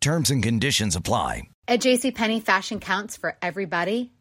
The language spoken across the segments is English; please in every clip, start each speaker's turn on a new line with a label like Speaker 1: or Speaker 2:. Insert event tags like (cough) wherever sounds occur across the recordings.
Speaker 1: Terms and conditions apply.
Speaker 2: At JCPenney, fashion counts for everybody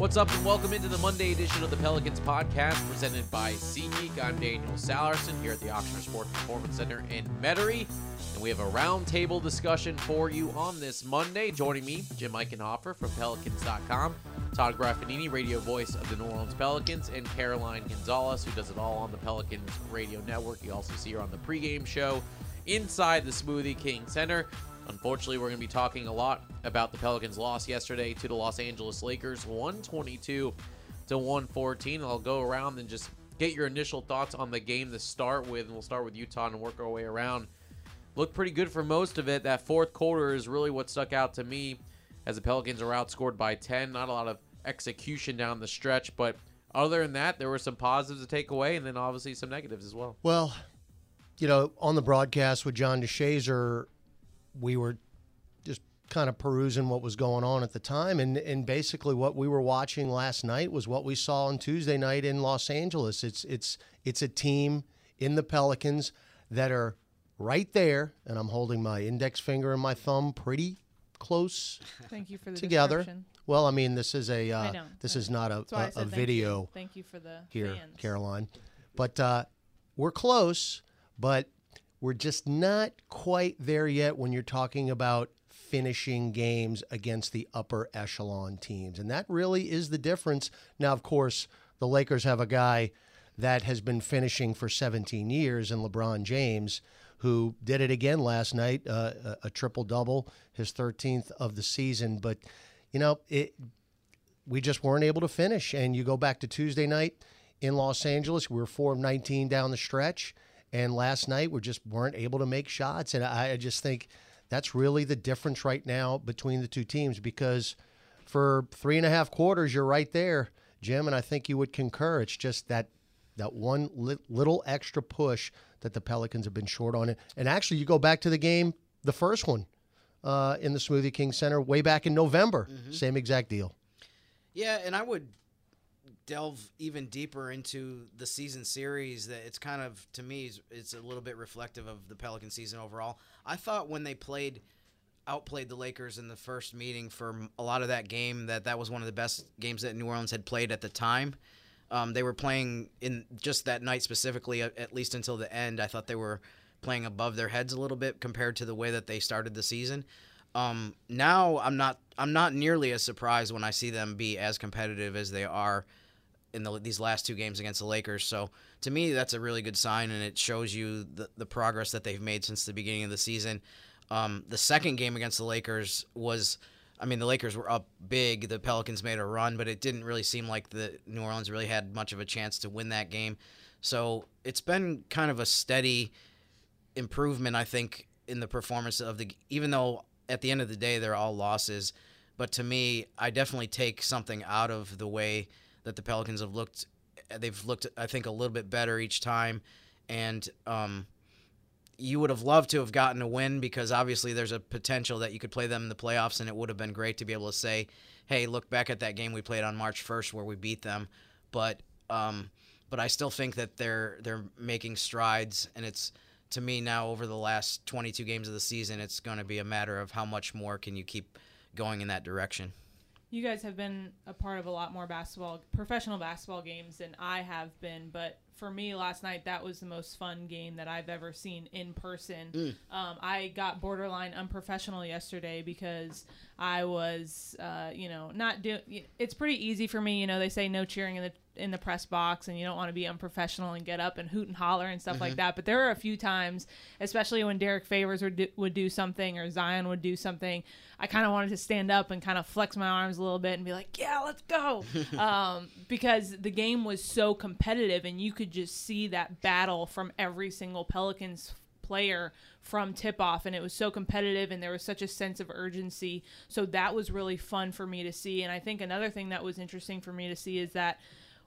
Speaker 3: What's up, and welcome into the Monday edition of the Pelicans podcast presented by SeatGeek. I'm Daniel Sallerson here at the Ochsner Sports Performance Center in Metairie, and we have a roundtable discussion for you on this Monday. Joining me, Jim Eichenhofer from Pelicans.com, Todd Graffagnini, radio voice of the New Orleans Pelicans, and Caroline Gonzalez, who does it all on the Pelicans radio network. You also see her on the pregame show inside the Smoothie King Center. Unfortunately, we're going to be talking a lot about the Pelicans' loss yesterday to the Los Angeles Lakers, 122 to 114. I'll go around and just get your initial thoughts on the game to start with, and we'll start with Utah and work our way around. Looked pretty good for most of it. That fourth quarter is really what stuck out to me as the Pelicans are outscored by 10. Not a lot of execution down the stretch, but other than that, there were some positives to take away, and then obviously some negatives as well.
Speaker 4: Well, you know, on the broadcast with John DeShazier, we were just kind of perusing what was going on at the time and and basically what we were watching last night was what we saw on Tuesday night in Los Angeles it's it's it's a team in the Pelicans that are right there and I'm holding my index finger and my thumb pretty close
Speaker 5: Thank you for the
Speaker 4: together well I mean this is a uh, this is not a,
Speaker 5: That's why I
Speaker 4: a, a
Speaker 5: thank
Speaker 4: video
Speaker 5: You. Thank you for the
Speaker 4: here,
Speaker 5: fans.
Speaker 4: Caroline. But uh, we're close, but we're just not quite there yet when you're talking about finishing games against the upper echelon teams. And that really is the difference. Now, of course, the Lakers have a guy that has been finishing for 17 years in LeBron James, who did it again last night, uh, a, a triple double, his 13th of the season. But, you know, it, we just weren't able to finish. And you go back to Tuesday night in Los Angeles, we were 4 of 19 down the stretch. And last night, we just weren't able to make shots. And I, I just think that's really the difference right now between the two teams because for three and a half quarters, you're right there, Jim. And I think you would concur. It's just that that one li- little extra push that the Pelicans have been short on it. And actually, you go back to the game, the first one uh, in the Smoothie King Center way back in November, same exact deal.
Speaker 6: Yeah, and I would delve even deeper into the season series that it's kind of to me it's a little bit reflective of the Pelican season overall. I thought when they played outplayed the Lakers in the first meeting for a lot of that game that that was one of the best games that New Orleans had played at the time. Um, they were playing in just that night specifically, at least until the end. I thought they were playing above their heads a little bit compared to the way that they started the season. Um, now I'm not I'm not nearly as surprised when I see them be as competitive as they are in the, these last two games against the Lakers. So to me, that's a really good sign, and it shows you the, the progress that they've made since the beginning of the season. Um, the second game against the Lakers was I mean, the Lakers were up big. The Pelicans made a run, but it didn't really seem like the New Orleans really had much of a chance to win that game. So it's been kind of a steady improvement, I think, in the performance of the. Even though at the end of the day they're all losses, but to me, I definitely take something out of the way that the Pelicans have looked. They've looked, I think, a little bit better each time, and um, you would have loved to have gotten a win because obviously there's a potential that you could play them in the playoffs, and it would have been great to be able to say, "Hey, look back at that game we played on March 1st where we beat them." But um, but I still think that they're they're making strides, and it's to me now over the last 22 games of the season, it's going to be a matter of how much more can you keep going in that direction.
Speaker 5: You guys have been a part of a lot more basketball, professional basketball games than I have been, but for me last night that was the most fun game that I've ever seen in person.
Speaker 6: Mm.
Speaker 5: Um, I got borderline unprofessional yesterday because I was, uh, you know, not doing. It's pretty easy for me, you know. They say no cheering in the in the press box, and you don't want to be unprofessional and get up and hoot and holler and stuff like that. But there are a few times, especially when Derrick Favors would do, would do something or Zion would do something, I kind of wanted to stand up and kind of flex my arms a little bit and be like, "Yeah, let's go," (laughs) um, because the game was so competitive, and you could just see that battle from every single Pelicans player from tip off and it was so competitive and there was such a sense of urgency. So that was really fun for me to see and i think another thing that was interesting for me to see is that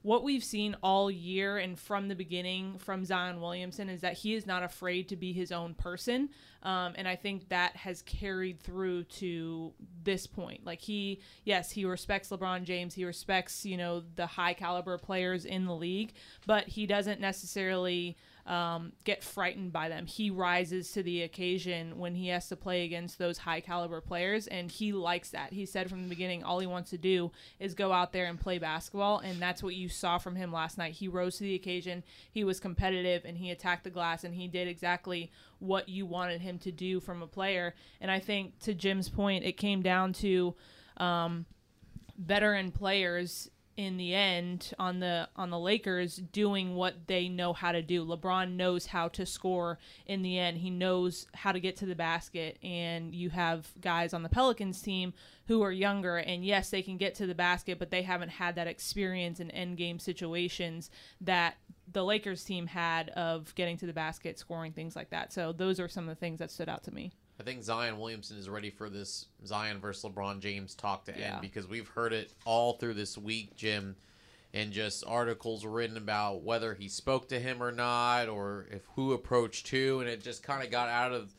Speaker 5: what we've seen all year and from the beginning from Zion Williamson is that he is not afraid to be his own person. Um, and I think that has carried through to this point. Like he, yes, he respects LeBron James. He respects, you know, the high caliber players in the league, but he doesn't necessarily um, get frightened by them. He rises to the occasion when he has to play against those high caliber players, and he likes that. He said from the beginning, all he wants to do is go out there and play basketball, and that's what you saw from him last night. He rose to the occasion, he was competitive, and he attacked the glass, and he did exactly what you wanted him to do from a player. And I think to Jim's point, it came down to um, veteran players in the end on the on the Lakers doing what they know how to do. LeBron knows how to score in the end. He knows how to get to the basket and you have guys on the Pelicans team who are younger and yes, they can get to the basket, but they haven't had that experience in end game situations that the Lakers team had of getting to the basket, scoring things like that. So those are some of the things that stood out to me.
Speaker 3: I think Zion Williamson is ready for this Zion versus LeBron James talk to
Speaker 5: Yeah.
Speaker 3: end because we've heard it all through this week, Jim, and just articles written about whether he spoke to him or not, or if who approached who, and it just kind of got out of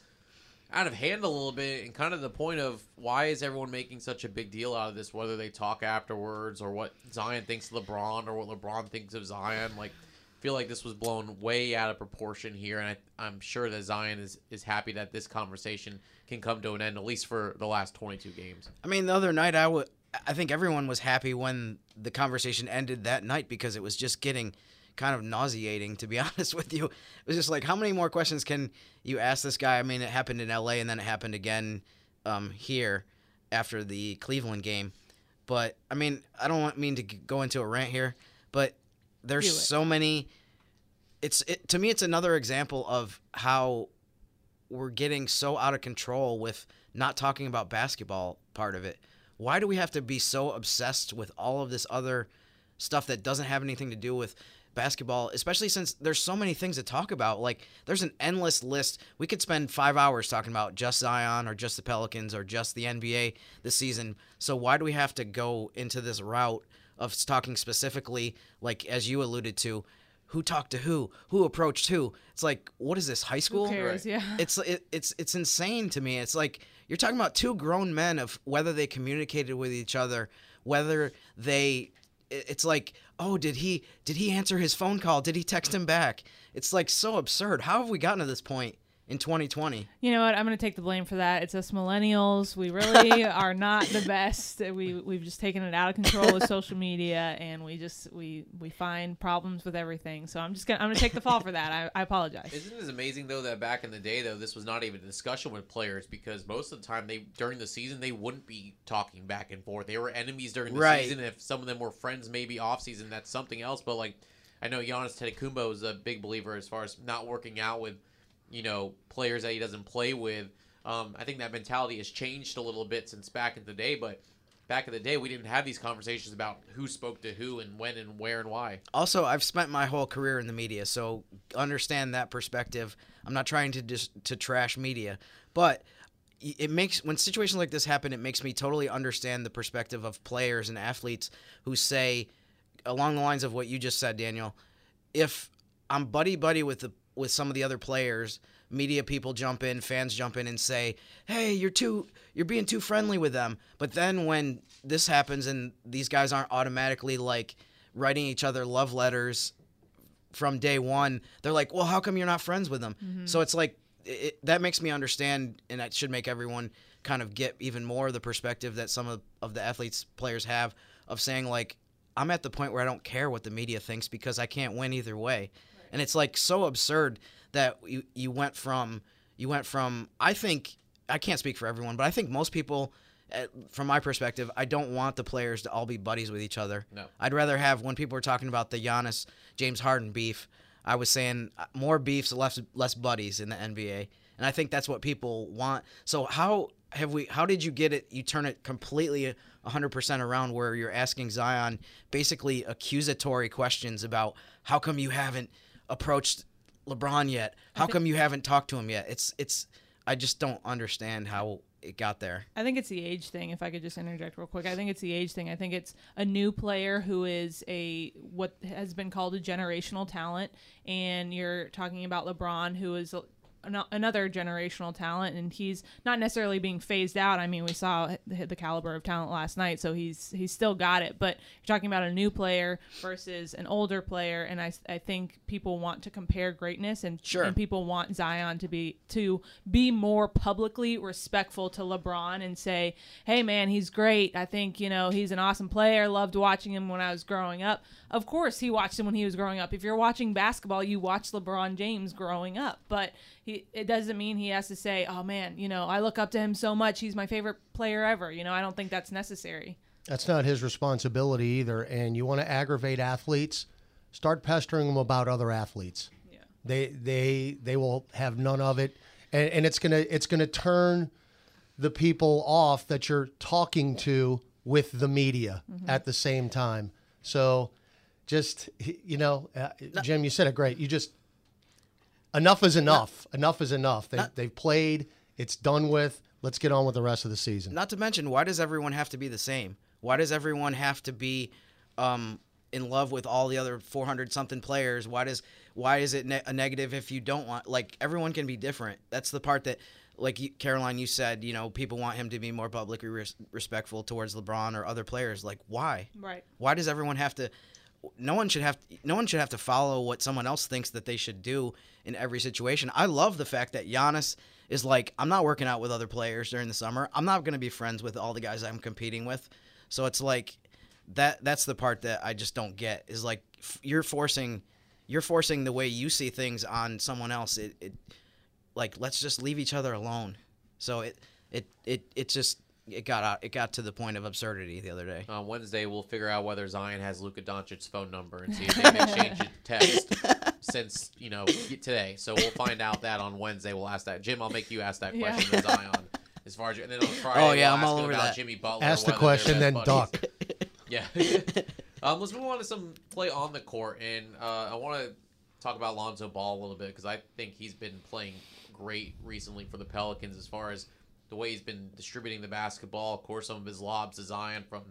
Speaker 3: out of hand a little bit, and kind of the point of why is everyone making such a big deal out of this? Whether they talk afterwards, or what Zion thinks of LeBron, or what LeBron thinks of Zion, like. Feel like this was blown way out of proportion here, and I, I'm sure that Zion is, is happy that this conversation can come to an end, at least for the last 22 games.
Speaker 6: I mean, the other night, I would. I think everyone was happy when the conversation ended that night because it was just getting kind of nauseating. To be (laughs) honest with you, it was just like, how many more questions can you ask this guy? I mean, it happened in L.A. and then it happened again um, here after the Cleveland game. But I mean, I don't want mean to go into a rant here, but there's so many. It's it, to me, it's another example of how we're getting so out of control with not talking about basketball part of it. Why do we have to be so obsessed with all of this other stuff that doesn't have anything to do with basketball, especially since there's so many things to talk about. Like there's an endless list. We could spend 5 hours talking about just Zion or just the Pelicans or just the NBA this season. So why do we have to go into this route of talking specifically like as you alluded to who talked to who, who approached who? It's like what is this high school?
Speaker 5: Who cares? Yeah.
Speaker 6: It's it, it's it's insane to me. It's like you're talking about two grown men of whether they communicated with each other, whether they it's like, "Oh, did he did he answer his phone call? Did he text him back?" It's like so absurd. How have we gotten to this point in 2020?
Speaker 5: You know what? I'm going to take the blame for that. It's us millennials. We really (laughs) are not the best. We we've just taken it out of control with social media, and we just we we find problems with everything. So I'm just gonna I'm gonna take the fall for that. I, I apologize.
Speaker 3: Isn't it amazing though that back in the day though this was not even a discussion with players because most of the time they during the season they wouldn't be talking back and forth. They were enemies during the
Speaker 6: Right.
Speaker 3: season. If some of them were friends, maybe off season, that's something else. But like I know Giannis Antetokounmpo is a big believer as far as not working out with you know players that he doesn't play with. Um, I think that mentality has changed a little bit since back in the day, but back in the day, we didn't have these conversations about who spoke to who and when and where and why.
Speaker 6: Also, I've spent my whole career in the media, so understand that perspective. I'm not trying to just to trash media, but it makes when situations like this happen, it makes me totally understand the perspective of players and athletes who say, along the lines of what you just said, Daniel, if I'm buddy buddy with the with some of the other players, media people jump in, fans jump in and say, "Hey, you're too you're being too friendly with them." But then when this happens and these guys aren't automatically like writing each other love letters from day 1, they're like, "Well, how come you're not friends with them?" Mm-hmm. So it's like it, that makes me understand and that should make everyone kind of get even more of the perspective that some of, of the athletes players have of saying like I'm at the point where I don't care what the media thinks because I can't win either way. And it's like so absurd that you you went from you went from I think I can't speak for everyone, but I think most people eh, from my perspective, I don't want the players to all be buddies with each other.
Speaker 3: No.
Speaker 6: I'd rather have when people were talking about the Giannis James Harden beef, I was saying uh, more beefs, less less buddies in the NBA, and I think that's what people want. So how have we? How did you get it? You turn it completely 100% around where you're asking Zion basically accusatory questions about how come you haven't approached LeBron yet? How come you haven't talked to him yet? It's it's I just don't understand how it got there.
Speaker 5: I think it's the age thing. If I could just interject real quick, I think it's the age thing. I think it's a new player who is a what has been called a generational talent, and you're talking about LeBron, who is another generational talent, and he's not necessarily being phased out. I mean, we saw the, the caliber of talent last night, so he's he's still got it. But you're talking about a new player versus an older player, and I, I think people want to compare greatness, and
Speaker 6: sure.
Speaker 5: and people want Zion to be to be more publicly respectful to LeBron and say, "Hey, man, he's great. I think you know he's an awesome player. Loved watching him when I was growing up." Of course, he watched him when he was growing up. If you're watching basketball, you watch LeBron James growing up, but he it doesn't mean he has to say, "Oh man, you know, I look up to him so much. He's my favorite player ever." You know, I don't think that's necessary.
Speaker 4: That's not his responsibility either. And you want to aggravate athletes, start pestering them about other athletes.
Speaker 5: Yeah.
Speaker 4: They they they will have none of it, and, and it's gonna it's gonna turn the people off that you're talking to with the media mm-hmm. at the same time. So, just you know, uh, Jim, you said it great. You just enough is enough. Not, enough is enough. They, not, they've played. It's done with. Let's get on with the rest of the season.
Speaker 6: Not to mention, why does everyone have to be the same? Why does everyone have to be um, in love with all the other 400 something players? Why does why is it ne- a negative if you don't want? Like everyone can be different. That's the part that, like you, Caroline, you said, you know, people want him to be more publicly res- respectful towards LeBron or other players. Like why?
Speaker 5: Right.
Speaker 6: Why does everyone have to? No one should have no one should have to follow what someone else thinks that they should do in every situation. I love the fact that Giannis is like, I'm not working out with other players during the summer. I'm not going to be friends with all the guys I'm competing with. So it's like that that's the part that I just don't get is like you're forcing you're forcing the way you see things on someone else. It, it like let's just leave each other alone. So it it it it just it got out, it got to the point of absurdity the other day.
Speaker 3: On Wednesday, we'll figure out whether Zion has Luka Doncic's phone number and see if they've exchanged a (laughs) text since you know today. So we'll find out that on Wednesday. We'll ask that. Jim, I'll make you ask that question yeah. to Zion as far as and then on Friday.
Speaker 6: Oh yeah,
Speaker 3: we'll
Speaker 6: I'm all over
Speaker 3: about
Speaker 6: that.
Speaker 3: Jimmy Butler.
Speaker 4: Ask the question, then
Speaker 3: buddies.
Speaker 4: duck. (laughs)
Speaker 3: yeah. (laughs) um, let's move on to some play on the court, and uh, I want to talk about Lonzo Ball a little bit because I think he's been playing great recently for the Pelicans as far as the way he's been distributing the basketball. Of course, some of his lobs to Zion from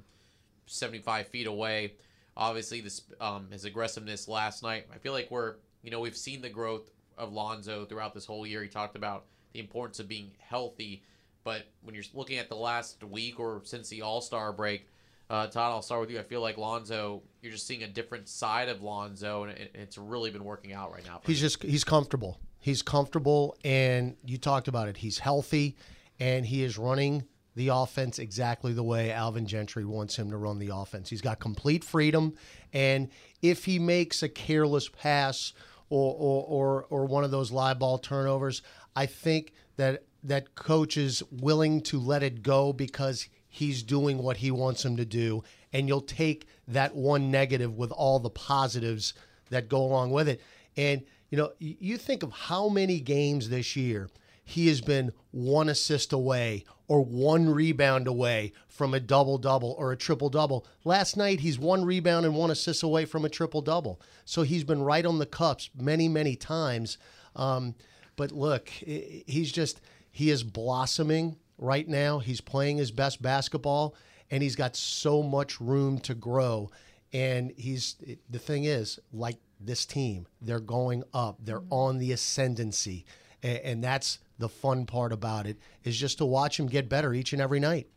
Speaker 3: 75 feet away. Obviously, this um, his aggressiveness last night. I feel like we're you know we've seen the growth of Lonzo throughout this whole year. He talked about the importance of being healthy, but when you're looking at the last week or since the All Star break, uh, Todd, I'll start with you. I feel like Lonzo, you're just seeing a different side of Lonzo, and it, it's really been working out right now.
Speaker 4: he's
Speaker 3: him.
Speaker 4: just he's comfortable. He's comfortable, and you talked about it. He's healthy and he is running the offense exactly the way Alvin Gentry wants him to run the offense. He's got complete freedom, and if he makes a careless pass or or or, or one of those live ball turnovers, I think that that coach is willing to let it go because he's doing what he wants him to do, and you'll take that one negative with all the positives that go along with it. And you know, you think of how many games this year he has been one assist away or one rebound away from a double double or a triple double. Last night, he's one rebound and one assist away from a triple double. So he's been right on the cups many, many times. Um, but look, he's just, he is blossoming right now. He's playing his best basketball and he's got so much room to grow. And he's, the thing is, like this team, they're going up, they're on the ascendancy. And, and that's the fun part about it is just to watch him get better each and every night.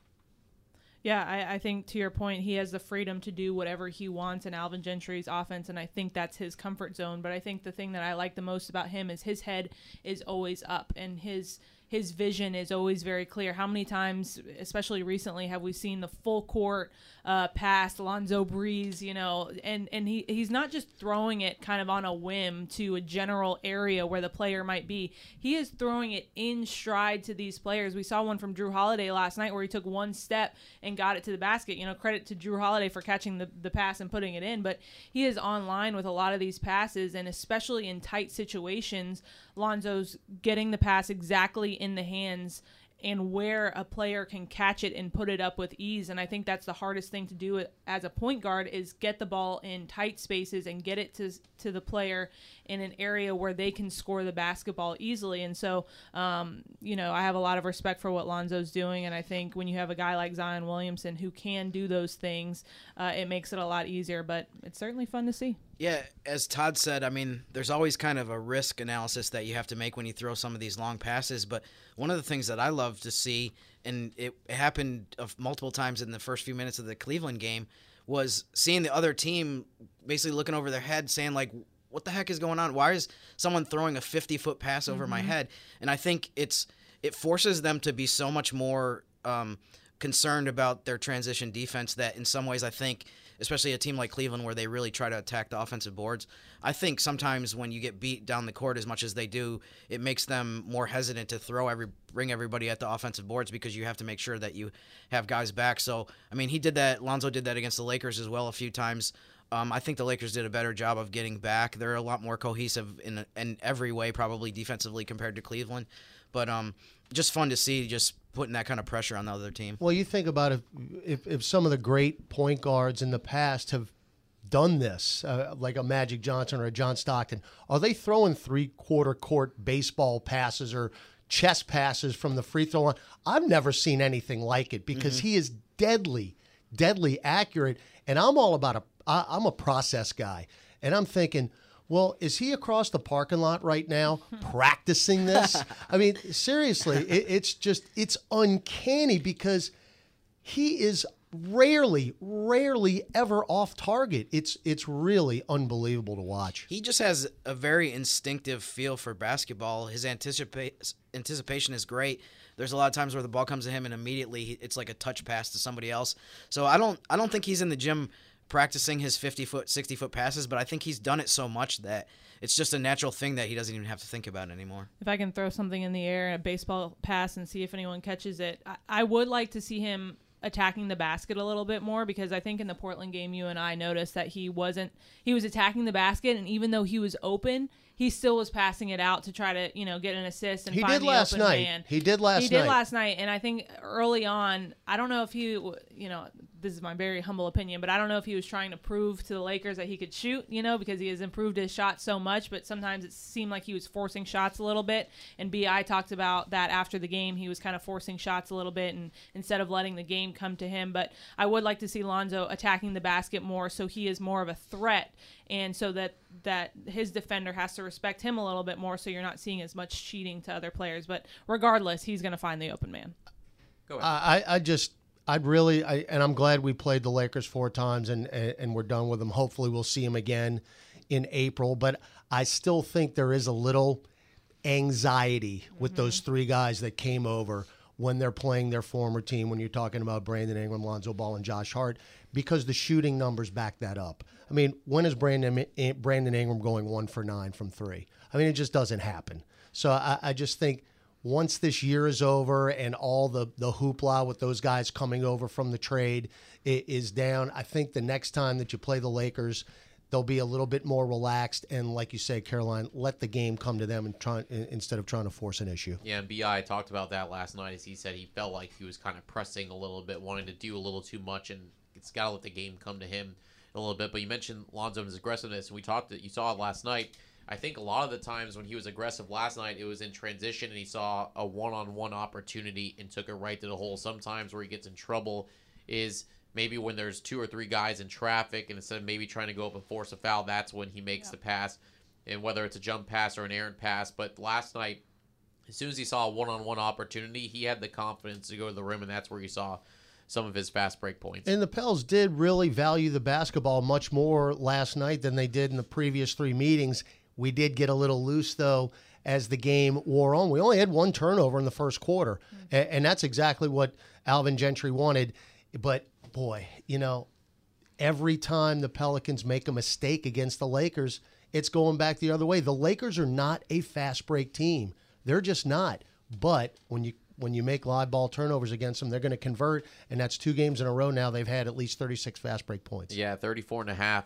Speaker 5: Yeah, I, I, think to your point, he has the freedom to do whatever he wants in Alvin Gentry's offense, and I think that's his comfort zone. But I think the thing that I like the most about him is his head is always up, and his his vision is always very clear. How many times, especially recently, have we seen the full court uh, pass Alonzo Breeze? You know, and and he he's not just throwing it kind of on a whim to a general area where the player might be. He is throwing it in stride to these players. We saw one from Jrue Holiday last night where he took one step and got it to the basket. You know, credit to Jrue Holiday for catching the the pass and putting it in, but he is online with a lot of these passes, and especially in tight situations Lonzo's getting the pass exactly in the hands and where a player can catch it and put it up with ease. And i think that's the hardest thing to do as a point guard is get the ball in tight spaces and get it to to the player in an area where they can score the basketball easily. And so um, you know i have a lot of respect for what lonzo's doing. And i think when you have a guy like zion williamson who can do those things uh, it makes it a lot easier. But it's certainly fun to see
Speaker 6: yeah, as Todd said, I mean, there's always kind of a risk analysis that you have to make when you throw some of these long passes. But one of the things that I love to see, and it happened multiple times in the first few minutes of the Cleveland game, was seeing the other team basically looking over their head, saying like, "What the heck is going on? Why is someone throwing a 50 foot pass over mm-hmm. my head?" And I think it's it forces them to be so much more um, concerned about their transition defense that in some ways I think especially a team like Cleveland where they really try to attack the offensive boards. I think sometimes when you get beat down the court as much as they do, it makes them more hesitant to throw every bring everybody at the offensive boards because you have to make sure that you have guys back. So I mean, he did that. Lonzo did that against the Lakers as well a few times. Um, I think the Lakers did a better job of getting back. They're a lot more cohesive in in every way, probably defensively compared to Cleveland. But um, just fun to see, just putting that kind of pressure on the other team.
Speaker 4: Well, you think about if if, if some of the great point guards in the past have done this, uh, like a Magic Johnson or a John Stockton, are they throwing three quarter court baseball passes or chess passes from the free throw line? I've never seen anything like it because mm-hmm. he is deadly, deadly accurate. And I'm all about a, I, I'm a process guy, and I'm thinking well, is he across the parking lot right now hmm. practicing this? (laughs) I mean, seriously, it, it's just, it's uncanny because he is rarely, rarely ever off target. It's it's really unbelievable to watch.
Speaker 6: He just has a very instinctive feel for basketball. His anticipa- anticipation is great. There's a lot of times where the ball comes to him and immediately it's like a touch pass to somebody else. So I don't I don't think he's in the gym practicing his 50 foot, 60 foot passes, but I think he's done it so much that it's just a natural thing that he doesn't even have to think about anymore.
Speaker 5: If I can throw something in the air, a baseball pass, and see if anyone catches it, I, I would like to see him attacking the basket a little bit more because I think in the Portland game you and I noticed that he wasn't he was attacking the basket and even though he was open he still was passing it out to try to you know get an assist and
Speaker 4: he
Speaker 5: find
Speaker 4: did
Speaker 5: the
Speaker 4: last
Speaker 5: open
Speaker 4: night.
Speaker 5: man.
Speaker 4: He did last
Speaker 5: he
Speaker 4: night.
Speaker 5: did last night and I think early on I don't know if he you know this is my very humble opinion, but I don't know if he was trying to prove to the Lakers that he could shoot, you know, because he has improved his shot so much. But sometimes it seemed like he was forcing shots a little bit. And Bi talked about that after the game. He was kind of forcing shots a little bit, and instead of letting the game come to him. But I would like to see Lonzo attacking the basket more, so he is more of a threat, and so that that his defender has to respect him a little bit more, so you're not seeing as much cheating to other players. But regardless, he's going to find the open man.
Speaker 4: Go ahead. I I just I'd really, I, and I'm glad we played the Lakers four times and, and, and we're done with them. Hopefully, we'll see them again in April. But I still think there is a little anxiety with mm-hmm. those three guys that came over when they're playing their former team. When you're talking about Brandon Ingram, Lonzo Ball, and Josh Hart, because the shooting numbers back that up. I mean, when is Brandon Brandon Ingram going one for nine from three? I mean, it just doesn't happen. So I, I just think once this year is over and all the, the hoopla with those guys coming over from the trade is down, I think the next time that you play the Lakers, they'll be a little bit more relaxed and, like you say, Caroline, let the game come to them and try instead of trying to force an issue.
Speaker 3: Yeah, and Bi talked about that last night as he said he felt like he was kind of pressing a little bit, wanting to do a little too much, and it's got to let the game come to him a little bit. But you mentioned Lonzo's aggressiveness, and we talked that you saw it last night. I think a lot of the times when he was aggressive last night, it was in transition and he saw a one-on-one opportunity and took it right to the hole. Sometimes where he gets in trouble is maybe when there's two or three guys in traffic, and instead of maybe trying to go up and force a foul, that's when he makes yeah. the pass, and whether it's a jump pass or an errant pass. But last night, as soon as he saw a one-on-one opportunity, he had the confidence to go to the rim, and that's where he saw some of his fast break points.
Speaker 4: And the Pels did really value the basketball much more last night than they did in the previous three meetings. We did get a little loose though as the game wore on. We only had one turnover in the first quarter, mm-hmm. and that's exactly what Alvin Gentry wanted. But boy, you know, every time the Pelicans make a mistake against the Lakers, it's going back the other way. The Lakers are not a fast break team. They're just not. But when you when you make live ball turnovers against them, they're going to convert, and that's two games in a row now. They've had at least 36 fast break points.
Speaker 3: Yeah, 34 and a half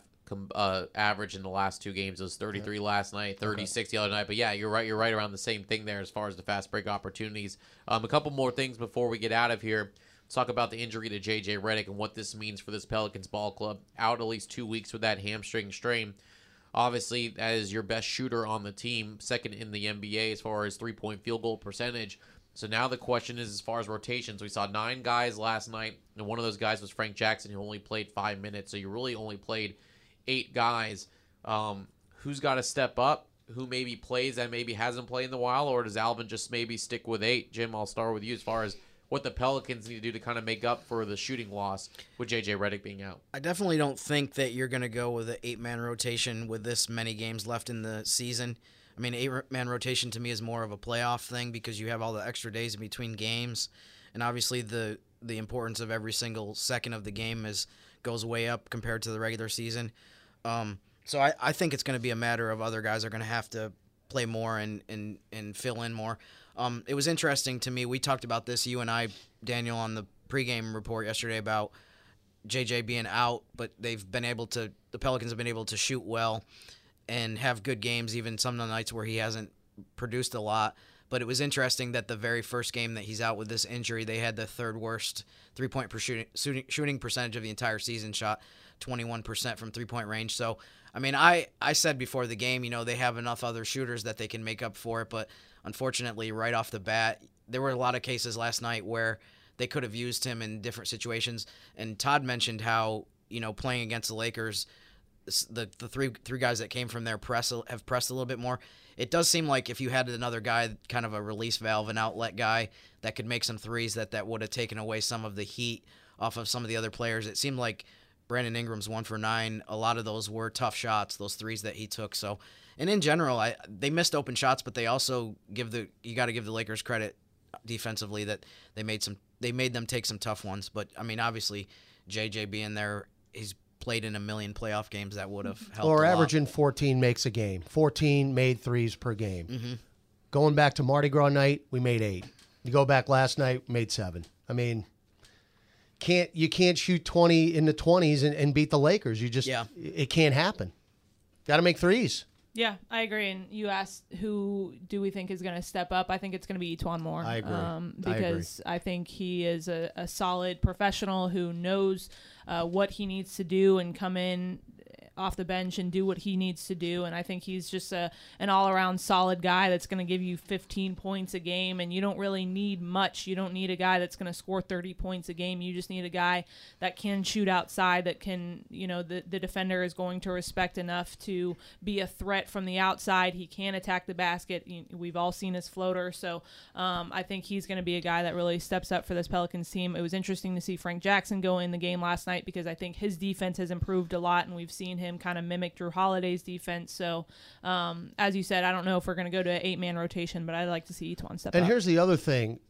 Speaker 3: uh, average in the last two games. It was 33 yeah. last night, 36 okay. the other night. But yeah, you're right. You're right around the same thing there as far as the fast break opportunities. Um, a couple more things before we get out of here talk about the injury to JJ Redick and what this means for this Pelicans ball club. Out at least two weeks with that hamstring strain. Obviously, that is your best shooter on the team, second in the NBA as far as three point field goal percentage. So now the question is as far as rotations. We saw nine guys last night, and one of those guys was Frank Jackson, who only played five minutes. So you really only played eight guys. Um, who's got to step up? Who maybe plays and maybe hasn't played in a while, or does Alvin just maybe stick with eight? Jim, I'll start with you as far as what the Pelicans need to do to kind of make up for the shooting loss with JJ Redick being out.
Speaker 6: I definitely don't think that you're going to go with an eight man rotation with this many games left in the season. I mean, eight man rotation to me is more of a playoff thing because you have all the extra days in between games, and obviously the the importance of every single second of the game is goes way up compared to the regular season. Um, so I, I think it's going to be a matter of other guys are going to have to play more and, and, and fill in more. Um, it was interesting to me. We talked about this, you and I, Daniel, on the pregame report yesterday about JJ being out, but they've been able to. The Pelicans have been able to shoot well and have good games, even some of the nights where he hasn't produced a lot. But it was interesting that the very first game that he's out with this injury, they had the third worst three point per shooting, shooting percentage of the entire season, shot 21% from three point range. So, I mean, I, I said before the game, you know, they have enough other shooters that they can make up for it. But unfortunately, right off the bat, there were a lot of cases last night where they could have used him in different situations. And Todd mentioned how, you know, playing against the Lakers, the, the three three guys that came from there press have pressed a little bit more. It does seem like if you had another guy, kind of a release valve, an outlet guy that could make some threes, that that would have taken away some of the heat off of some of the other players. It seemed like Brandon Ingram's one for nine. A lot of those were tough shots, those threes that he took. So, and in general, I they missed open shots, but they also give the you got to give the Lakers credit defensively that they made some they made them take some tough ones. But I mean, obviously, JJ being there, he's played in a million playoff games that would have helped.
Speaker 4: Or averaging 14 makes a game. 14 made threes per game.
Speaker 6: Mm-hmm.
Speaker 4: Going back to Mardi Gras night, we made eight. You go back last night, made seven. I mean, can't you can't shoot 20 in the 20s and, and beat the Lakers. You just yeah. it can't happen. Got to make threes.
Speaker 5: Yeah, I agree. And you asked who do we think is going to step up? I think it's going to be E'Twaun Moore.
Speaker 4: I agree. Um,
Speaker 5: because
Speaker 4: I, agree.
Speaker 5: I, think he is a, a solid professional who knows uh, what he needs to do and come in off the bench and do what he needs to do. And I think he's just a an all around solid guy that's going to give you 15 points a game. And you don't really need much. You don't need a guy that's going to score 30 points a game. You just need a guy that can shoot outside, that can, you know, the, the defender is going to respect enough to be a threat from the outside. He can attack the basket. We've all seen his floater. So um, I think he's going to be a guy that really steps up for this Pelicans team. It was interesting to see Frank Jackson go in the game last night because I think his defense has improved a lot, and we've seen him him kind of mimic Jrue Holiday's defense. So, um, as you said, I don't know if we're going to go to an eight man rotation, but I'd like to see E'Twaun step
Speaker 4: and
Speaker 5: up.
Speaker 4: And here's the other thing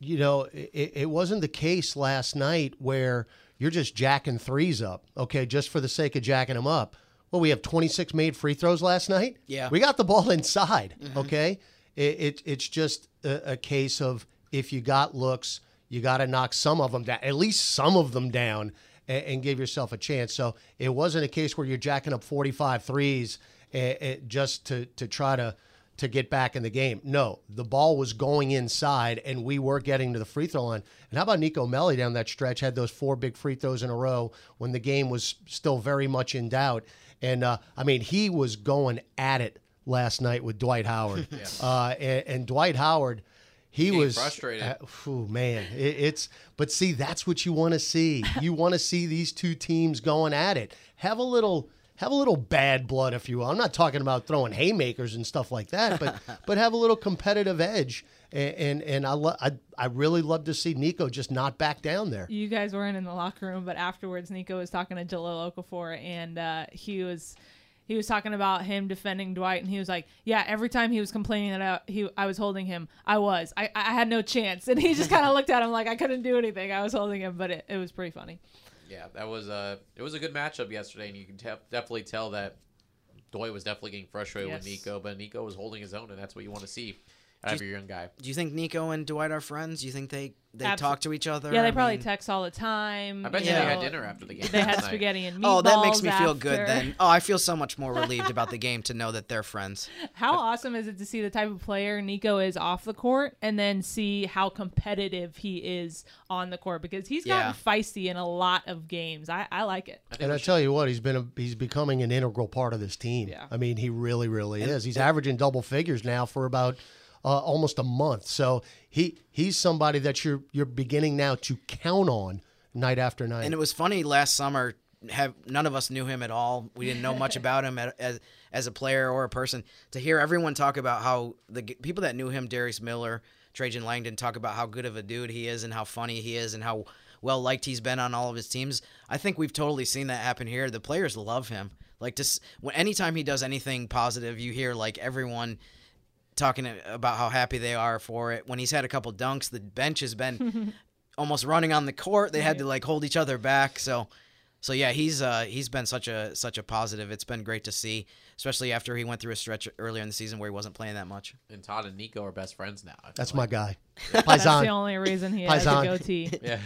Speaker 4: you know, it, it wasn't the case last night where you're just jacking threes up, okay, just for the sake of jacking them up. Well, we have 26 made free throws last night.
Speaker 6: Yeah.
Speaker 4: We got the ball (laughs) inside, mm-hmm. okay? It, it, it's just a, a, case of if you got looks, you got to knock some of them down, at least some of them down, and, and give yourself a chance. So it wasn't a case where you're jacking up 45 threes eh, eh, just to to try to to get back in the game. No, the ball was going inside, and we were getting to the free throw line. And how about Nico Melli down that stretch? Had those four big free throws in a row when the game was still very much in doubt. And uh, I mean, he was going at it last night with Dwight Howard, (laughs) uh, and, and Dwight Howard. He was
Speaker 3: frustrated.
Speaker 4: uh, phew, man, it, it's but see that's what you want to see. (laughs) You want to see these two teams going at it. Have a little have a little bad blood, if you will. I'm not talking about throwing haymakers and stuff like that, but (laughs) but have a little competitive edge. And and, and I, lo- I I really love to see Nico just not back down there.
Speaker 5: You guys weren't in the locker room, but afterwards, Nico was talking to Jahlil Okafor, and uh, he was he was talking about him defending Dwight, and he was like, "Yeah, every time he was complaining that I, he I was holding him, I was, I, I had no chance." (laughs) And he just kind of (laughs) looked at him like I couldn't do anything. I was holding him, but it, it was pretty funny.
Speaker 3: Yeah, that was a it was a good matchup yesterday, and you can te- definitely tell that Dwight was definitely getting frustrated with Nico, but Nico was holding his own, and that's what you want to see out of your young guy.
Speaker 6: Do you think Nico and Dwight are friends? Do you think they they
Speaker 5: Absol-
Speaker 6: talk to each other?
Speaker 5: Yeah, they
Speaker 6: I
Speaker 5: probably
Speaker 6: mean-
Speaker 5: text all the time.
Speaker 3: I bet you
Speaker 5: know.
Speaker 3: they had dinner after the game.
Speaker 5: They had spaghetti and meatballs.
Speaker 6: Oh, that makes me feel good then. Oh, I feel so much more relieved about the game to know that they're friends. (laughs)
Speaker 5: How awesome is it to see the type of player Nico is off the court and then see how competitive he is on the court because he's gotten
Speaker 6: Yeah.
Speaker 5: feisty in a lot of games. I, I like it.
Speaker 3: I
Speaker 4: And I
Speaker 3: should-
Speaker 4: tell you what, he's been a, he's becoming an integral part of this team.
Speaker 5: Yeah.
Speaker 4: I mean, he really, really is. He's averaging double figures now for about uh, almost a month. So he he's somebody that you're you're beginning now to count on night after night.
Speaker 6: And it was funny last summer. Have none of us knew him at all. We didn't know much (laughs) about him as as a player or a person. To hear everyone talk about how the people that knew him, Darius Miller, Trajon Langdon, talk about how good of a dude he is and how funny he is and how well liked he's been on all of his teams. I think we've totally seen that happen here. The players love him. Like just when anytime he does anything positive, you hear like everyone talking about how happy they are for it. When he's had a couple dunks, the bench has been (laughs) almost running on the court. They had to like hold each other back. So, so yeah, he's uh he's been such a such a positive. It's been great to see, especially after he went through a stretch earlier in the season where he wasn't playing that much.
Speaker 3: and Todd and Nico are best friends now. I feel
Speaker 4: That's
Speaker 3: like.
Speaker 4: my guy. (laughs)
Speaker 5: That's the only reason he has
Speaker 4: Paisan.
Speaker 5: a goatee. (laughs)
Speaker 3: Yeah,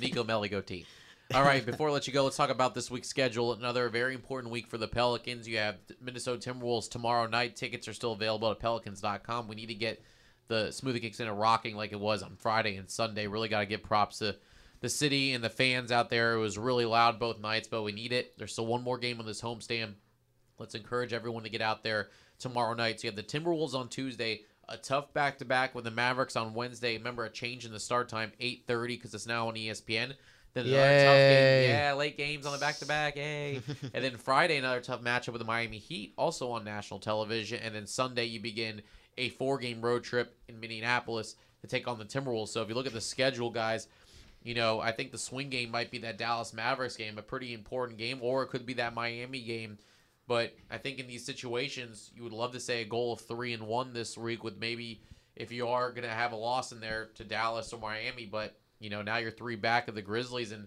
Speaker 3: Nico Melli goatee. (laughs) All right, before I let you go, let's talk about this week's schedule. Another very important week for the Pelicans. You have Minnesota Timberwolves tomorrow night. Tickets are still available at pelicans.com. We need to get the Smoothie King Center rocking like it was on Friday and Sunday. Really got to give props to the city and the fans out there. It was really loud both nights, but we need it. There's still one more game on this homestand. Let's encourage everyone to get out there tomorrow night. So you have the Timberwolves on Tuesday, a tough back to back with the Mavericks on Wednesday. Remember a change in the start time, 8:30 because it's now on ESPN. Then another tough game, yeah, late games on the back to back, yay. (laughs) and then Friday another tough matchup with the Miami Heat, also on national television. And then Sunday you begin a four game road trip in Minneapolis to take on the Timberwolves. So if you look at the schedule, guys, you know, I think the swing game might be that Dallas Mavericks game, a pretty important game, or it could be that Miami game. But I think in these situations, you would love to say a goal of three and one this week with maybe if you are going to have a loss in there to Dallas or Miami. But you know, now you're three back of the Grizzlies, and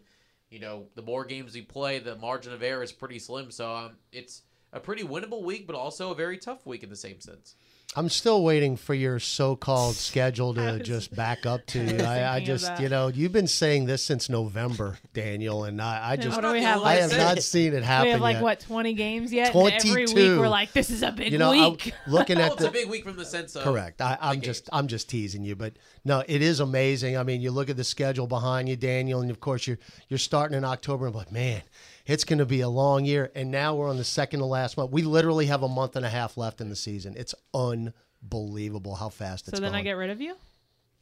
Speaker 3: you know the more games you play, the margin of error is pretty slim. So um, it's a pretty winnable week, but also a very tough week in the same sense.
Speaker 4: I'm still waiting for your so-called (laughs) schedule to
Speaker 5: was-
Speaker 4: just back up to (laughs) you. I, I just, you know, you've been saying this since November, Daniel, and I, I just,
Speaker 5: what do we have?
Speaker 4: I
Speaker 5: Like,
Speaker 4: have not seen it happen
Speaker 5: we have like
Speaker 4: yet.
Speaker 5: what 20 games yet. And every week
Speaker 4: 22.
Speaker 5: we're like, this is a big
Speaker 4: You know, I,
Speaker 5: week. (laughs)
Speaker 4: looking
Speaker 3: Well,
Speaker 4: at
Speaker 3: it's
Speaker 4: the
Speaker 3: a big week from the sense of
Speaker 4: Correct. I, I'm just
Speaker 3: games.
Speaker 4: I'm just teasing you, but no, it is amazing. I mean, you look at the schedule behind you, Daniel, and of course you're you're starting in October, but man, it's going to be a long year. And now we're on the second to last month. We literally have a month and a half left in the season. It's unbelievable how fast it's going.
Speaker 5: so then
Speaker 4: going.
Speaker 5: I get rid of you.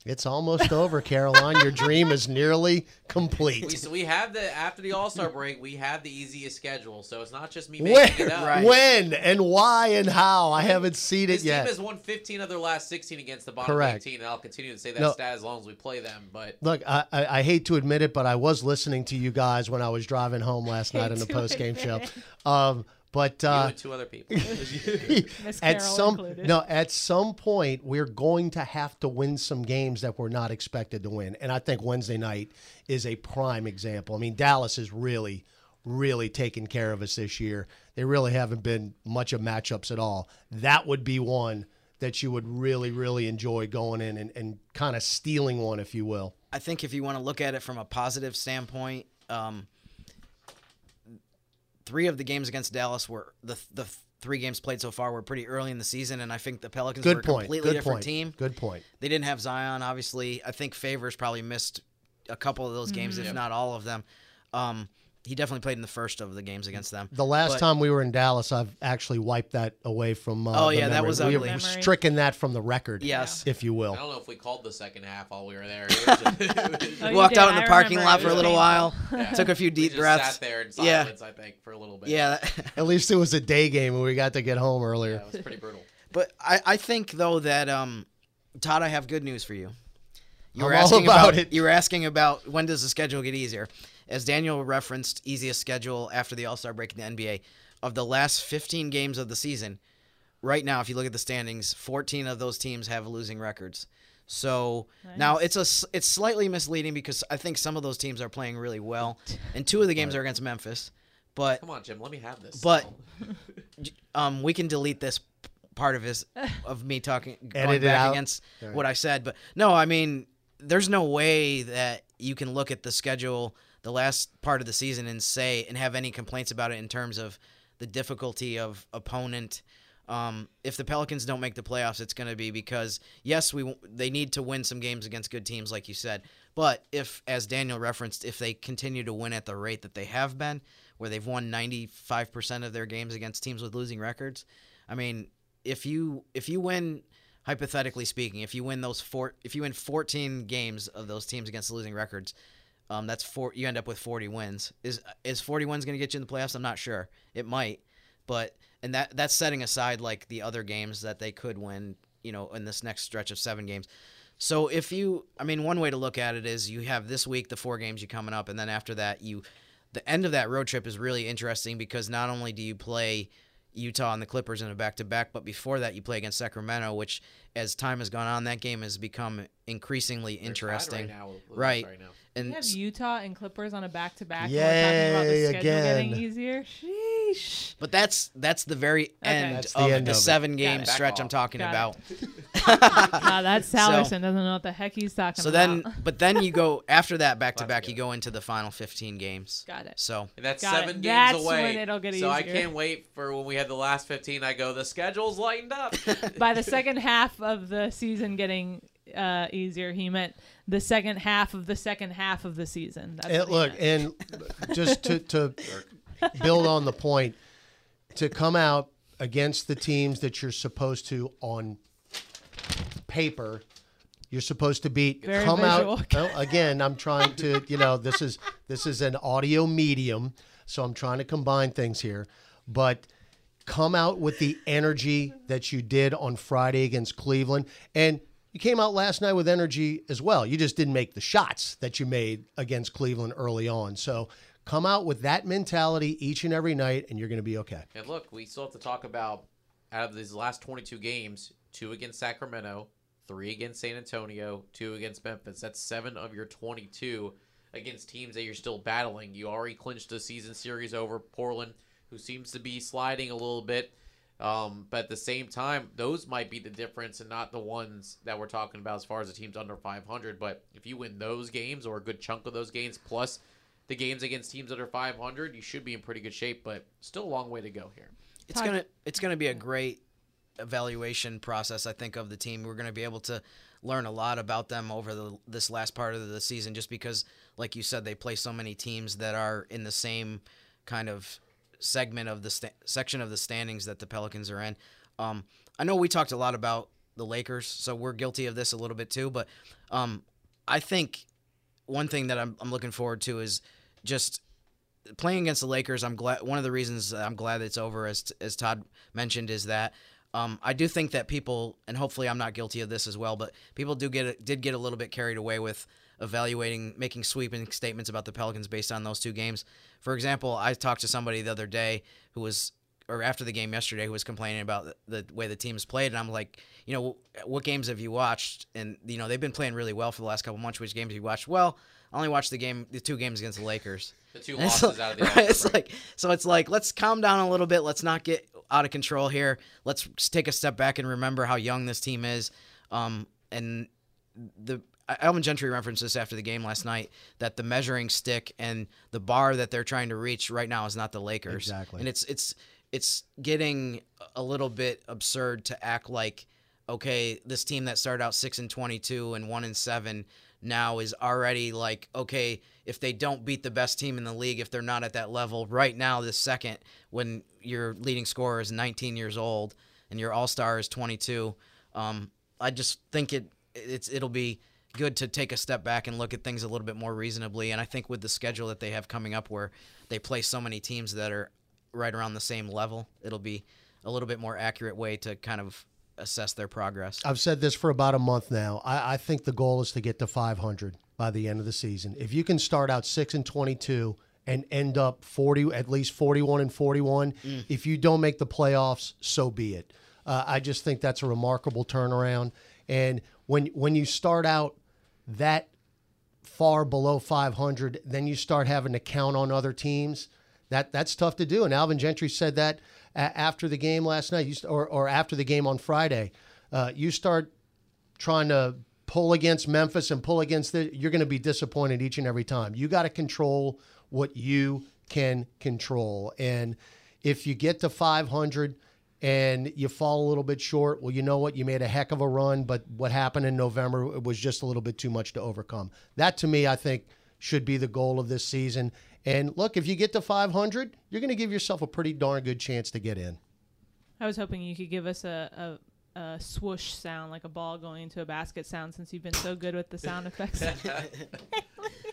Speaker 4: It's almost over, Caroline. Your dream is nearly complete.
Speaker 3: We, so we have the after the All Star break, we have the easiest schedule. So it's not just me
Speaker 4: Where,
Speaker 3: making it up.
Speaker 6: Right.
Speaker 4: when, and why, and how? I haven't seen it
Speaker 3: This team
Speaker 4: yet.
Speaker 3: has won 15 of their last 16 against the bottom
Speaker 4: Correct.
Speaker 3: 18, and I'll continue to say that
Speaker 4: No.
Speaker 3: stat as long as we play them. But
Speaker 4: Look, I, I, I hate to admit it, but I was listening to you guys when I was driving home last (laughs) night in the post game show. Um, but
Speaker 3: you
Speaker 4: uh,
Speaker 3: and two other people. (laughs)
Speaker 4: At some
Speaker 5: included.
Speaker 4: no, at some point we're going to have to win some games that we're not expected to win, and I think Wednesday night is a prime example. I mean, Dallas is really, really taken care of us this year. They really haven't been much of matchups at all. That would be one that you would really, really enjoy going in and, and kind of stealing one, if you will.
Speaker 6: I think if you want to look at it from a positive standpoint, Um, three of the games against Dallas were the the three games played so far were pretty early in the season, and I think the Pelicans were
Speaker 4: Good
Speaker 6: a
Speaker 4: point.
Speaker 6: completely
Speaker 4: Good
Speaker 6: different
Speaker 4: point.
Speaker 6: team.
Speaker 4: Good point.
Speaker 6: They didn't have Zion, obviously. I think Favors probably missed a couple of those games, if not all of them. Um, he definitely played in the first of the games against them.
Speaker 4: The last
Speaker 6: But-
Speaker 4: time we were in Dallas, I've actually wiped that away from. Uh,
Speaker 6: Oh,
Speaker 4: the
Speaker 6: yeah, that
Speaker 4: memory.
Speaker 6: was
Speaker 4: we
Speaker 6: ugly.
Speaker 4: have
Speaker 5: Memory.
Speaker 4: stricken that from the record.
Speaker 6: Yes.
Speaker 4: if you will.
Speaker 3: I don't know if we called the second half while we were there. It (laughs) (laughs) just-
Speaker 5: Oh,
Speaker 6: Walked
Speaker 5: did.
Speaker 6: out in the
Speaker 5: I
Speaker 6: parking
Speaker 5: remember.
Speaker 6: lot for a little
Speaker 5: painful.
Speaker 6: while, (laughs) took a few
Speaker 3: we
Speaker 6: deep
Speaker 3: just
Speaker 6: breaths.
Speaker 3: sat there in
Speaker 6: Yeah.
Speaker 3: I think, for a little bit.
Speaker 6: Yeah,
Speaker 4: At least it was a day game, and we got to get home
Speaker 3: Yeah,
Speaker 4: earlier.
Speaker 3: it was pretty brutal.
Speaker 6: but I, I think though that um, Todd, I have good news for you. You were
Speaker 4: I'm all
Speaker 6: asking
Speaker 4: about it.
Speaker 6: You were asking about when does the schedule get easier? As Daniel referenced, easiest schedule after the All Star break in the NBA. Of the last 15 games of the season, right now, if you look at the standings, 14 of those teams have losing records. So now it's a it's slightly misleading because I think some of those teams are playing really well, (laughs) and two of the games are against Memphis. But
Speaker 3: Come on, Jim. Let me have this.
Speaker 6: But- (laughs) um, we can delete this part of his (laughs) of me talking going
Speaker 4: Edit
Speaker 6: back
Speaker 4: out.
Speaker 6: against what I said. But no, I mean, there's no way that you can look at the schedule the last part of the season and say and have any complaints about it in terms of the difficulty of opponent. Um, if the Pelicans don't make the playoffs, it's going to be because yes, we they need to win some games against good teams, like you said. But if, as Daniel referenced, if they continue to win at the rate that they have been, where they've won 95% of their games against teams with losing records, I mean, if you if you win hypothetically speaking, if you win those four if you win 14 games of those teams against losing records, um, that's four you end up with 40 wins. Is is 40 wins going to get you in the playoffs? I'm not sure. It might. But and that that's setting aside like the other games that they could win, you know, in this next stretch of 7 games. So if you, I mean, one way to look at it is you have this week the four games you coming up, and then after that you, the end of that road trip is really interesting because not only do you play Utah and the Clippers in a back to back, but before that you play against Sacramento, which as time has gone on, that game has become increasingly
Speaker 3: They're
Speaker 6: interesting.
Speaker 3: Right, now
Speaker 6: Right.
Speaker 3: right now.
Speaker 6: And
Speaker 5: We have Utah and Clippers on a back to back.
Speaker 4: Yeah,
Speaker 5: We're about the schedule
Speaker 4: again.
Speaker 5: getting easier. Sheesh.
Speaker 6: but that's that's the very end
Speaker 4: That's the
Speaker 6: of
Speaker 4: end
Speaker 6: the
Speaker 4: of
Speaker 6: seven game stretch
Speaker 3: Back
Speaker 6: I'm talking
Speaker 5: Got
Speaker 6: about. (laughs) (laughs)
Speaker 5: Nah, that's
Speaker 6: So-
Speaker 5: doesn't know what the heck he's talking
Speaker 6: So
Speaker 5: about.
Speaker 6: then, but then you go (laughs) after that back to back, you go into the final 15 games.
Speaker 5: Got it.
Speaker 6: So
Speaker 3: And that's
Speaker 5: Got it.
Speaker 3: seven games
Speaker 5: That's
Speaker 3: away.
Speaker 5: when it'll get
Speaker 3: so I can't wait for when we had the last 15. I go, the schedule's lightened up.
Speaker 5: By the second half of the season getting uh, easier, he meant the second half of the second half of the season. That's
Speaker 4: And look, and (laughs) just to, to build on the point, to come out against the teams that you're supposed to on paper, you're supposed to beat.
Speaker 5: Very
Speaker 4: come
Speaker 5: visual.
Speaker 4: out well, again. I'm trying to, you know, this is this is an audio medium, so I'm trying to combine things here, but. Come out with the energy that you did on Friday against Cleveland. And you came out last night with energy as well. You just didn't make the shots that you made against Cleveland early on. So come out with that mentality each and every night, and you're going to be okay.
Speaker 3: and look, we still have to talk about out of these last 22 games, two against Sacramento, three against San Antonio, two against Memphis. That's seven of your 22 against teams that you're still battling. You already clinched the season series over Portland, who seems to be sliding a little bit. Um, but at the same time, those might be the difference and not the ones that we're talking about as far as the teams under 500. But if you win those games or a good chunk of those games, plus the games against teams that are 500, you should be in pretty good shape. But still a long way to go here.
Speaker 6: it's gonna it's gonna be a great evaluation process. I think of the team. We're gonna be able to learn a lot about them over the this last part of the season, just because, like you said, they play so many teams that are in the same kind of segment of the sta- section of the standings that the Pelicans are in. Um, I know we talked a lot about the Lakers, so we're guilty of this a little bit too. But um, I think one thing that I'm, I'm looking forward to is just playing against the Lakers. I'm glad. One of the reasons I'm glad it's over, as as Todd mentioned, is that um, I do think that people, and hopefully I'm not guilty of this as well, but people do get did get a little bit carried away with evaluating, making sweeping statements about the Pelicans based on those two games. For example, I talked to somebody the other day who was, or after the game yesterday, who was complaining about the, the way the teams played, and I'm like, you know, what games have you watched? And you know, they've been playing really well for the last couple months. Which games have you watched? Well, I only watched the game, the two games against the Lakers. (laughs)
Speaker 3: The two
Speaker 6: And
Speaker 3: losses
Speaker 6: like-
Speaker 3: out of the (laughs)
Speaker 6: right, it's
Speaker 3: break.
Speaker 6: like so it's like let's calm down a little bit let's not get out of control here let's take a step back and remember how young this team is um and the Alvin Gentry referenced this after the game last night that the measuring stick and the bar that they're trying to reach right now is not the Lakers.
Speaker 4: Exactly.
Speaker 6: And it's it's it's getting a little bit absurd to act like okay, this team that started out 6 and 22 and 1 and 7 now is already like okay, if they don't beat the best team in the league if they're not at that level right now this second when your leading scorer is 19 years old and your all-star is 22, um, I just think it it's it'll be good to take a step back and look at things a little bit more reasonably. And I think with the schedule that they have coming up, where they play so many teams that are right around the same level, it'll be a little bit more accurate way to kind of assess their progress.
Speaker 4: I've said this for about a month now. I, I think the goal is to get to 500 by the end of the season. If you can start out six and 22 and end up 40, at least 41 and 41, if you don't make the playoffs, so be it. Uh, I just think that's a remarkable turnaround. And when when you start out that far below 500, then you start having to count on other teams. That that's tough to do. And Alvin Gentry said that after the game last night, or or after the game on Friday. Uh, you start trying to pull against Memphis and pull against the, you're going to be disappointed each and every time. You got to control what you can control. And if you get to 500 and you fall a little bit short, well, you know what? You made a heck of a run, but what happened in November was just a little bit too much to overcome. That to me, I think, should be the goal of this season. And look, if you get to 500, you're going to give yourself a pretty darn good chance to get in.
Speaker 5: I was hoping you could give us a, a, a swoosh sound, like a ball going into a basket sound, since you've been so good with the sound effects. (laughs)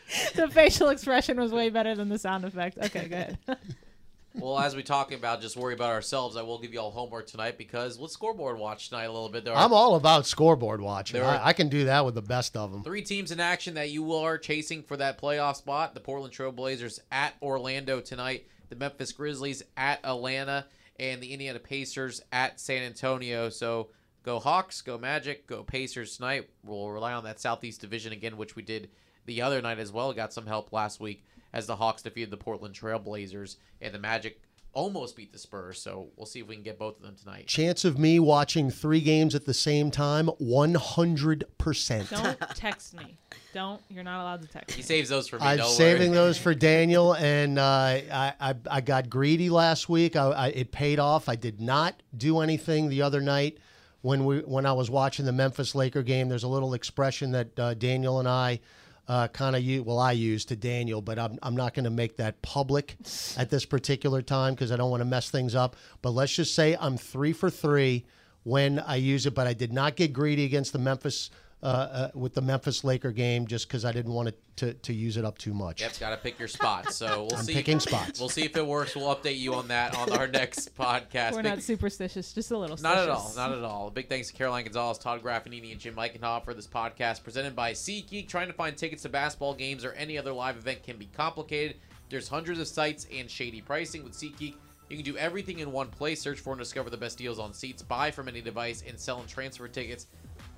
Speaker 5: (laughs) the facial expression was way better than the sound effect. Okay, good. (laughs)
Speaker 3: Well, as we talking about, just worry about ourselves. I will give you all homework tonight because let's scoreboard watch tonight a little bit. There are
Speaker 4: I'm all about scoreboard watching. I, I can do that with the best of them.
Speaker 3: Three teams in action that you are chasing for that playoff spot. The Portland Trailblazers at Orlando tonight. The Memphis Grizzlies at Atlanta. And the Indiana Pacers at San Antonio. So go Hawks, go Magic, go Pacers tonight. We'll rely on that Southeast Division again, which we did the other night as well. Got some help last week as the Hawks defeated the Portland Trailblazers. And the Magic almost beat the Spurs. So we'll see if we can get both of them tonight.
Speaker 4: Chance of me watching three games at the same time, 100%.
Speaker 5: Don't text me. Don't. You're not allowed to text
Speaker 3: He
Speaker 5: me.
Speaker 3: saves those for me.
Speaker 4: I'm
Speaker 3: don't
Speaker 4: saving
Speaker 3: worry.
Speaker 4: those (laughs) for Daniel, and uh, I, I I got greedy last week. I, I, it paid off. I did not do anything the other night when we when I was watching the Memphis Laker game. There's a little expression that uh, Daniel and I uh, kind of you Well, I use to Daniel, but I'm I'm not going to make that public at this particular time because I don't want to mess things up. But let's just say I'm three for three when I use it, but I did not get greedy against the Memphis. Uh, uh, with the Memphis Laker game, just because I didn't want it to, to use it up too much.
Speaker 3: Yep, got to pick your spots. So we'll
Speaker 4: I'm
Speaker 3: see.
Speaker 4: picking spots.
Speaker 3: We'll see if it works. We'll update you on that on our next (laughs) podcast.
Speaker 5: We're
Speaker 3: Big-
Speaker 5: not superstitious, just a little.
Speaker 3: not at all. Not at all. Big thanks to Caroline Gonzalez, Todd Graffagnini, and Jim Eichenhoff for this podcast presented by SeatGeek. Trying to find tickets to basketball games or any other live event can be complicated. There's hundreds of sites and shady pricing with SeatGeek. You can do everything in one place. Search for and discover the best deals on seats, buy from any device, and sell and transfer tickets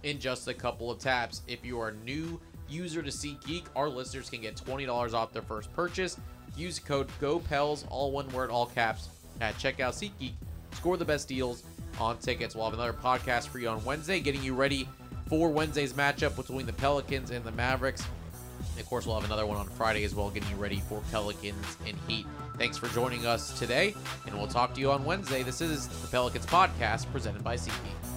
Speaker 3: in just a couple of taps. If you are a new user to SeatGeek, our listeners can get $20 off their first purchase. Use code GOPELS, all one word, all caps, at checkout SeatGeek. Score the best deals on tickets. We'll have another podcast for you on Wednesday, getting you ready for Wednesday's matchup between the Pelicans and the Mavericks. Of course, we'll have another one on Friday as well, getting you ready for Pelicans and Heat. Thanks for joining us today, and we'll talk to you on Wednesday. This is the Pelicans Podcast presented by SeatGeek.